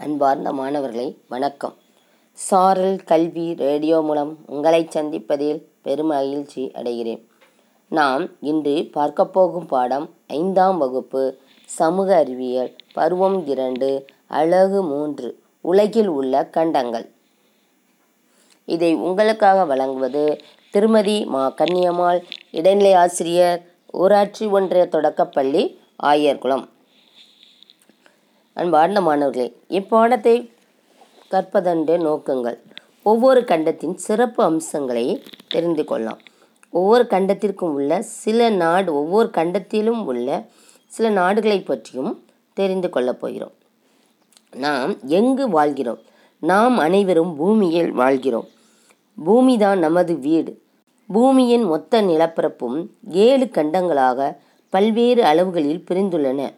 அன்பார்ந்த மாணவர்களை வணக்கம். சாரல் கல்வி ரேடியோ மூலம் உங்களை சந்திப்பதில் பெரும் மகிழ்ச்சி அடைகிறேன். நாம் இன்று பார்க்க போகும் பாடம் ஐந்தாம் வகுப்பு சமூக அறிவியல் பருவம் இரண்டு அழகு மூன்று உலகில் உள்ள கண்டங்கள். இதை உங்களுக்காக வழங்குவது திருமதி மா. கன்னியம்மாள் இடைநிலை ஆசிரியர் ஊராட்சி ஒன்றிய தொடக்கப்பள்ளி ஆயர்குளம். அன்பார்ந்த மாணவர்களே இப்பாடத்தை கற்பதென்று நோக்கங்கள் ஒவ்வொரு கண்டத்தின் சிறப்பு அம்சங்களை தெரிந்து கொள்ளலாம். ஒவ்வொரு கண்டத்திற்கும் உள்ள சில நாடு ஒவ்வொரு கண்டத்திலும் உள்ள சில நாடுகளை பற்றியும் தெரிந்து கொள்ளப் போகிறோம். நாம் எங்கு வாழ்கிறோம்? நாம் அனைவரும் பூமியில் வாழ்கிறோம். பூமிதான் நமது வீடு. பூமியின் மொத்த நிலப்பரப்பும் ஏழு கண்டங்களாக பல்வேறு அளவுகளில் பிரிந்துள்ளன.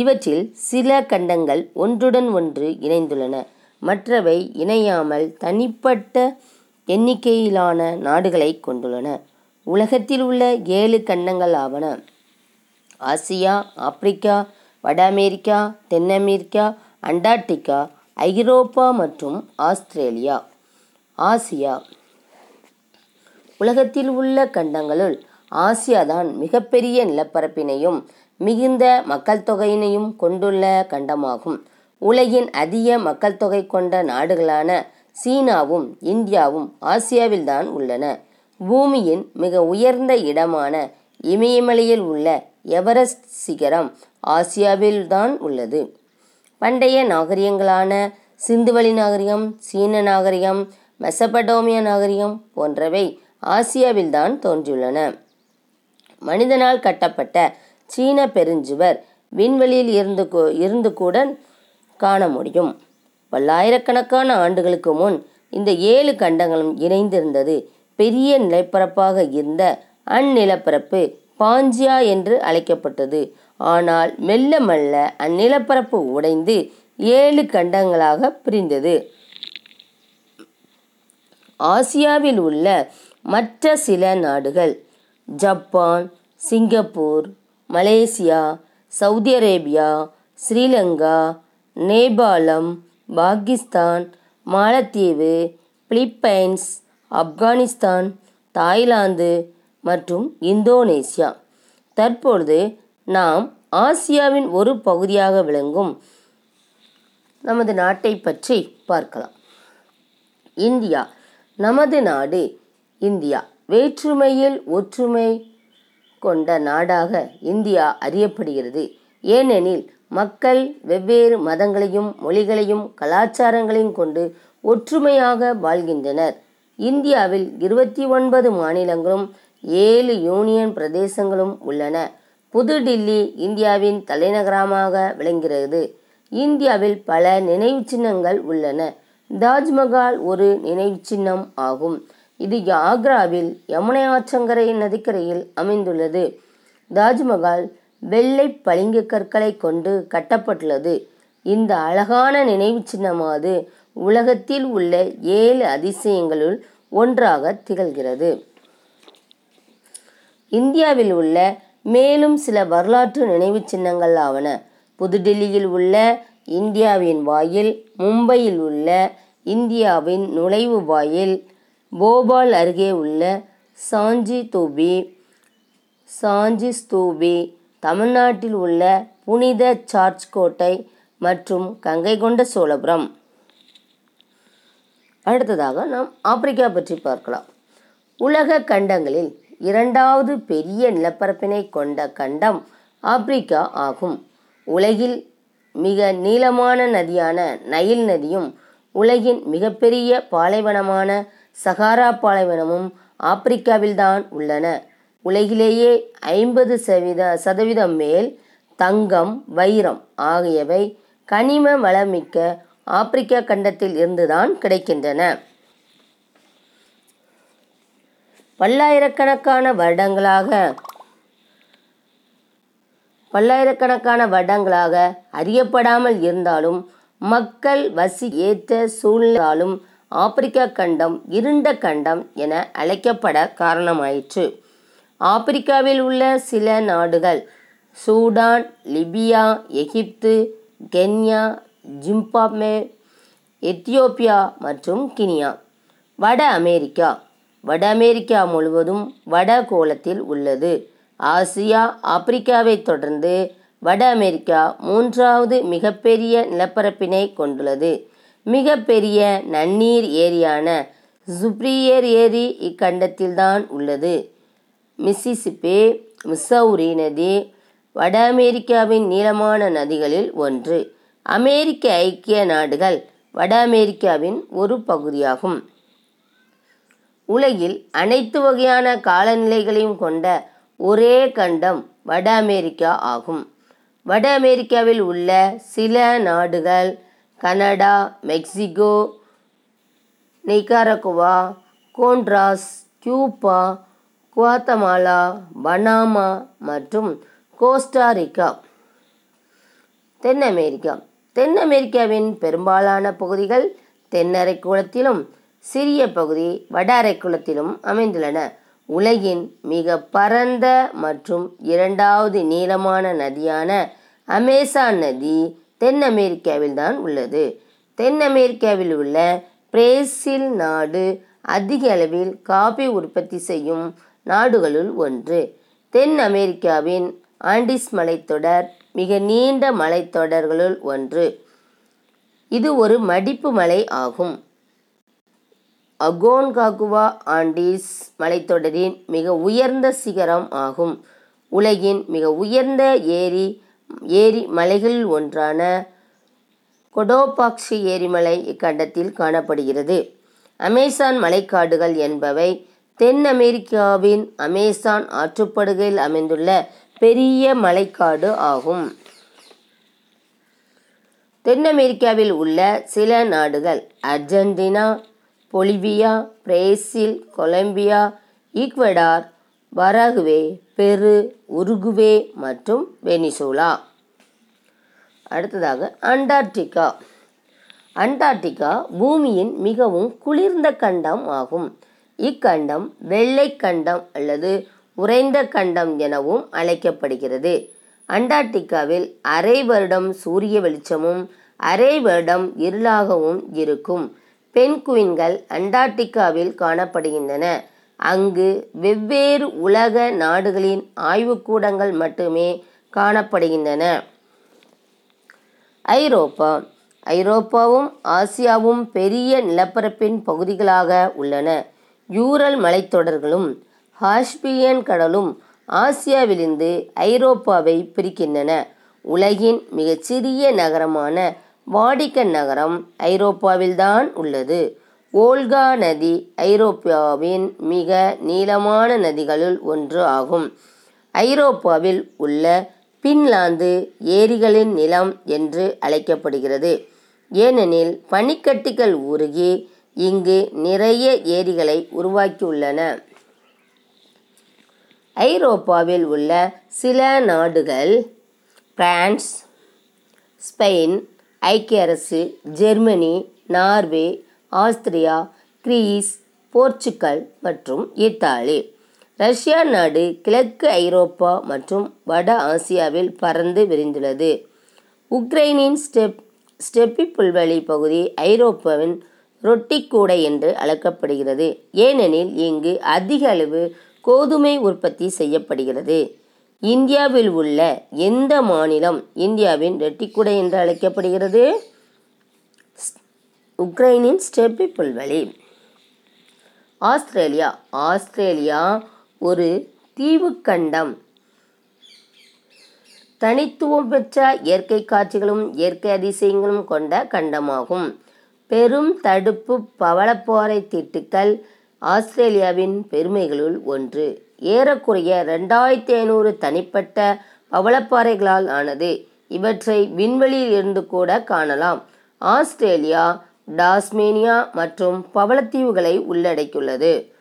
இவற்றில் சில கண்டங்கள் ஒன்றுடன் ஒன்று இணைந்துள்ளன. மற்றவை இணையாமல் தனிப்பட்ட எண்ணிக்கையிலான நாடுகளை கொண்டுள்ளன. உலகத்தில் உள்ள ஏழு கண்டங்கள் ஆவன. ஆசியா ஆப்பிரிக்கா வட அமெரிக்கா தென் அமெரிக்கா அண்டார்டிகா ஐரோப்பா மற்றும் ஆஸ்திரேலியா. ஆசியா. உலகத்தில் உள்ள கண்டங்களுள் ஆசியாதான் மிகப்பெரிய நிலப்பரப்பினையும் மிகுந்த மக்கள் தொகையினையும் கொண்டுள்ள கண்டமாகும். உலகின் அதிக மக்கள் தொகை கொண்ட நாடுகளான சீனாவும் இந்தியாவும் ஆசியாவில்தான் உள்ளன. பூமியின் மிக உயர்ந்த இடமான இமயமலையில் உள்ள எவரெஸ்ட் சிகரம் ஆசியாவில்தான் உள்ளது. பண்டைய நாகரிகங்களான சிந்துவெளி நாகரிகம் சீன நாகரிகம் மெசபடோமியா நாகரிகம் போன்றவை ஆசியாவில்தான் தோன்றியுள்ளன. மனிதனால் கட்டப்பட்ட சீன பெருஞ்சுவர் விண்வெளியில் இருந்து இருந்து கூட காண முடியும். பல்லாயிரக்கணக்கான ஆண்டுகளுக்கு முன் இந்த ஏழு கண்டங்களும் இணைந்திருந்தது. பெரிய நிலப்பரப்பாக இருந்த அந்நிலப்பரப்பு பாஞ்சியா என்று அழைக்கப்பட்டது. ஆனால் மெல்ல மெல்ல அந்நிலப்பரப்பு உடைந்து ஏழு கண்டங்களாக பிரிந்தது. ஆசியாவில் உள்ள மற்ற சில நாடுகள் Japan Singapore Malaysia Saudi Arabia Sri Lanka நேபாளம் பாகிஸ்தான் மாலத்தீவு பிலிப்பைன்ஸ் ஆப்கானிஸ்தான் தாய்லாந்து மற்றும் இந்தோனேசியா. தற்பொழுது நாம் ஆசியாவின் ஒரு பகுதியாக விளங்கும் நமது நாட்டை பற்றி பார்க்கலாம். இந்தியா நமது நாடு இந்தியா. வேற்றுமையில் ஒற்றுமை கொண்ட நாடாக இந்தியா அறியப்படுகிறது. ஏனெனில் மக்கள் வெவ்வேறு மதங்களையும் மொழிகளையும் கலாச்சாரங்களையும் கொண்டு ஒற்றுமையாக வாழ்கின்றனர். இந்தியாவில் இருபத்தி ஒன்பது மாநிலங்களும் ஏழு யூனியன் பிரதேசங்களும் உள்ளன. புதுடில்லி இந்தியாவின் தலைநகரமாக விளங்குகிறது. இந்தியாவில் பல நினைவு சின்னங்கள் உள்ளன. தாஜ்மஹால் ஒரு நினைவு சின்னம் ஆகும். இது ஆக்ராவில் யமுனை ஆற்றங்கரை நதிக்கரையில் அமைந்துள்ளது. தாஜ்மஹால் வெள்ளை பளிங்கு கற்களை கொண்டு கட்டப்பட்டுள்ளது. இந்த அழகான நினைவு சின்னமானது உலகத்தில் உள்ள ஏழு அதிசயங்களுள் ஒன்றாக திகழ்கிறது. இந்தியாவில் உள்ள மேலும் சில வரலாற்று நினைவு சின்னங்கள் ஆவன. புதுடில்லியில் உள்ள இந்தியாவின் வாயில் மும்பையில் உள்ள இந்தியாவின் நுழைவு வாயில் போபால் அருகே உள்ள சாஞ்சி தூபி சாஞ்சி ஸ்தூபி தமிழ்நாட்டில் உள்ள புனித சார்ஜ் கோட்டை மற்றும் கங்கை கொண்ட சோழபுரம். அடுத்ததாக நாம் ஆப்பிரிக்கா பற்றி பார்க்கலாம். உலக கண்டங்களில் இரண்டாவது பெரிய நிலப்பரப்பினை கொண்ட கண்டம் ஆப்பிரிக்கா ஆகும். உலகில் மிக நீளமான நதியான நைல் நதியும் உலகின் மிகப்பெரிய பாலைவனமான சகாரா பாலைவனமும் ஆப்பிரிக்காவில்தான் உள்ளன. உலகிலேயே ஐம்பது சதவீத சதவீதம் மேல் தங்கம் வைரம் ஆகியவை கனிம வளமிக்க ஆப்பிரிக்கா கண்டத்தில் இருந்துதான் கிடைக்கின்றன. பல்லாயிரக்கணக்கான வருடங்களாக பல்லாயிரக்கணக்கான வருடங்களாக அறியப்படாமல் இருந்தாலும் மக்கள் வசி ஏற்ற சூழ்நிலாலும் ஆப்பிரிக்கா கண்டம் இருண்ட கண்டம் என அழைக்கப்பட காரணமாயிற்று. ஆப்பிரிக்காவில் உள்ள சில நாடுகள் Sudan Libya Egypt Kenya Zimbabwe Ethiopia மற்றும் கினியா. வட அமெரிக்கா. வட அமெரிக்கா முழுவதும் வட கோலத்தில் உள்ளது. ஆசியா ஆப்பிரிக்காவைத் தொடர்ந்து வட அமெரிக்கா மூன்றாவது மிகப்பெரிய நிலப்பரப்பினை கொண்டுள்ளது. மிகப்பெரிய நன்னீர் ஏரியான சுப்ரியர் ஏரி இக்கண்டத்தில்தான் உள்ளது. மிசிசிப்பி மிசௌரி நதி வட அமெரிக்காவின் நீளமான நதிகளில் ஒன்று. அமெரிக்க ஐக்கிய நாடுகள் வட அமெரிக்காவின் ஒரு பகுதியாகும். உலகில் அனைத்து வகையான காலநிலைகளையும் கொண்ட ஒரே கண்டம் வட அமெரிக்கா ஆகும். வட அமெரிக்காவில் உள்ள சில நாடுகள் Canada Mexico Nicaragua Honduras Cuba Guatemala Panama மற்றும் கோஸ்டாரிக்கா தென் அமெரிக்கா தென் அமெரிக்காவின் பெரும்பாலான பகுதிகள் தென்னரைக்குளத்திலும் சிறிய பகுதி வட அரைக்குளத்திலும் அமைந்துள்ளன. உலகின் மிக பரந்த மற்றும் இரண்டாவது நீளமான நதியான அமேசான் நதி தென் அமெரிக்காவில் தான் உள்ளது. தென் அமெரிக்காவில் உள்ள பிரேசில் நாடு அதிக அளவில் காபி உற்பத்தி செய்யும் நாடுகளுள் ஒன்று. தென் அமெரிக்காவின் ஆண்டிஸ் மலைத்தொடர் மிக நீண்ட மலைத்தொடர்களுள் ஒன்று. இது ஒரு மடிப்பு மலை ஆகும். அகோன்காகுவா ஆண்டிஸ் மலைத்தொடரின் மிக உயர்ந்த சிகரம் ஆகும். உலகின் மிக உயர்ந்த ஏரி ஏரி மலைகளில் ஒன்றான கொடோபாக்ஷி ஏரிமலை இக்கண்டத்தில் காணப்படுகிறது. அமேசான் மலைக்காடுகள் என்பவை தென் அமெரிக்காவின் அமேசான் ஆற்றுப்படுகையில் அமைந்துள்ள பெரிய மலைக்காடு ஆகும். தென் அமெரிக்காவில் உள்ள சில நாடுகள் Argentina Bolivia Brazil Colombia Ecuador Paraguay Peru Uruguay மற்றும் வெனிசூலா. அடுத்ததாக அண்டார்டிகா. அண்டார்டிகா பூமியின் மிகவும் குளிர்ந்த கண்டம் ஆகும். இக்கண்டம் வெள்ளை கண்டம் அல்லது உறைந்த கண்டம் எனவும் அழைக்கப்படுகிறது. அண்டார்டிகாவில் அரை வருடம் சூரிய வெளிச்சமும் அரை வருடம் இருளாகவும் இருக்கும். பென்குயின்கள் அண்டார்டிகாவில் காணப்படுகின்றன. அங்கு வெவ்வேறு உலக நாடுகளின் ஆய்வுக்கூடங்கள் மட்டுமே காணப்படுகின்றன. ஐரோப்பா ஐரோப்பாவும் ஆசியாவும் பெரிய நிலப்பரப்பின் பகுதிகளாக உள்ளன. யூரல் மலைத்தொடர்களும் ஹாஸ்பியன் கடலும் ஆசியாவிலிருந்து ஐரோப்பாவை பிரிக்கின்றன. உலகின் மிகச்சிறிய நகரமான வாடிக்கன் நகரம் ஐரோப்பாவில்தான் உள்ளது. ஓல்கா நதி ஐரோப்பாவின் மிக நீளமான நதிகளுள் ஒன்று ஆகும். ஐரோப்பாவில் உள்ள பின்லாந்து ஏரிகளின் நிலம் என்று அழைக்கப்படுகிறது. ஏனெனில் பனிக்கட்டிகள் உருகி இங்கு நிறைய ஏரிகளை உருவாக்கியுள்ளன. ஐரோப்பாவில் உள்ள சில நாடுகள் பிரான்ஸ் ஸ்பெயின் ஐக்கிய அரசு Germany Norway Austria Greece Portugal மற்றும் இத்தாலி. ரஷ்யா நாடு கிழக்கு ஐரோப்பா மற்றும் வட ஆசியாவில் பறந்து விரிந்துள்ளது. உக்ரைனின் ஸ்டெப் ஸ்டெப்பி புல்வெளி பகுதி ஐரோப்பாவின் ரொட்டி கூடை என்று அழைக்கப்படுகிறது. ஏனெனில் இங்கு அதிக அளவு கோதுமை உற்பத்தி செய்யப்படுகிறது. இந்தியாவில் உள்ள எந்த மாநிலம் இந்தியாவின் ரெட்டிக்குடை என்று அழைக்கப்படுகிறது? உக்ரைனின் ஸ்டெப்பி புல்வெளி. ஆஸ்திரேலியா. ஆஸ்திரேலியா ஒரு தீவுக்கண்டம். தனித்துவம் பெற்ற இயற்கை காட்சிகளும் இயற்கை அதிசயங்களும் கொண்ட கண்டமாகும். பெரும் தடுப்பு பவளப்பாறை திட்டுக்கள் ஆஸ்திரேலியாவின் பெருமைகளுள் ஒன்று. ஏறக்குறைய ரெண்டாயிரத்தி ஐநூறு தனிப்பட்ட பவளப்பாறைகளால் ஆனது. இவற்றை விண்வெளியில் இருந்து கூட காணலாம். ஆஸ்திரேலியா டாஸ்மேனியா மற்றும் பவளத்தீவுகளை உள்ளடக்கியுள்ளது.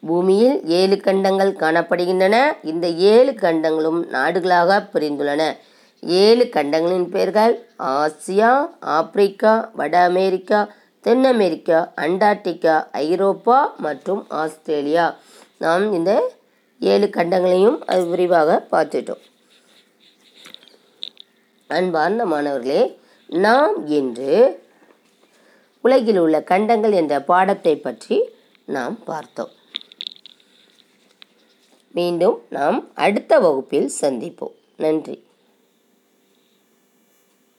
பூமியில் ஏழு கண்டங்கள் காணப்படுகின்றன. இந்த ஏழு கண்டங்களும் நாடுகளாக பிரிந்துள்ளன. ஏழு கண்டங்களின் பெயர்கள் ஆசியா ஆப்பிரிக்கா வட அமெரிக்கா தென் அமெரிக்கா அண்டார்டிகா ஐரோப்பா மற்றும் ஆஸ்திரேலியா. நாம் இந்த ஏழு கண்டங்களையும் அது விரிவாக பார்த்துட்டோம். அன்பார்ந்த மாணவர்களே நாம் இன்று உலகில் உள்ள கண்டங்கள் என்ற பாடத்தை பற்றி நாம் பார்த்தோம். மீண்டும் நாம் அடுத்த வகுப்பில் சந்திப்போம். நன்றி.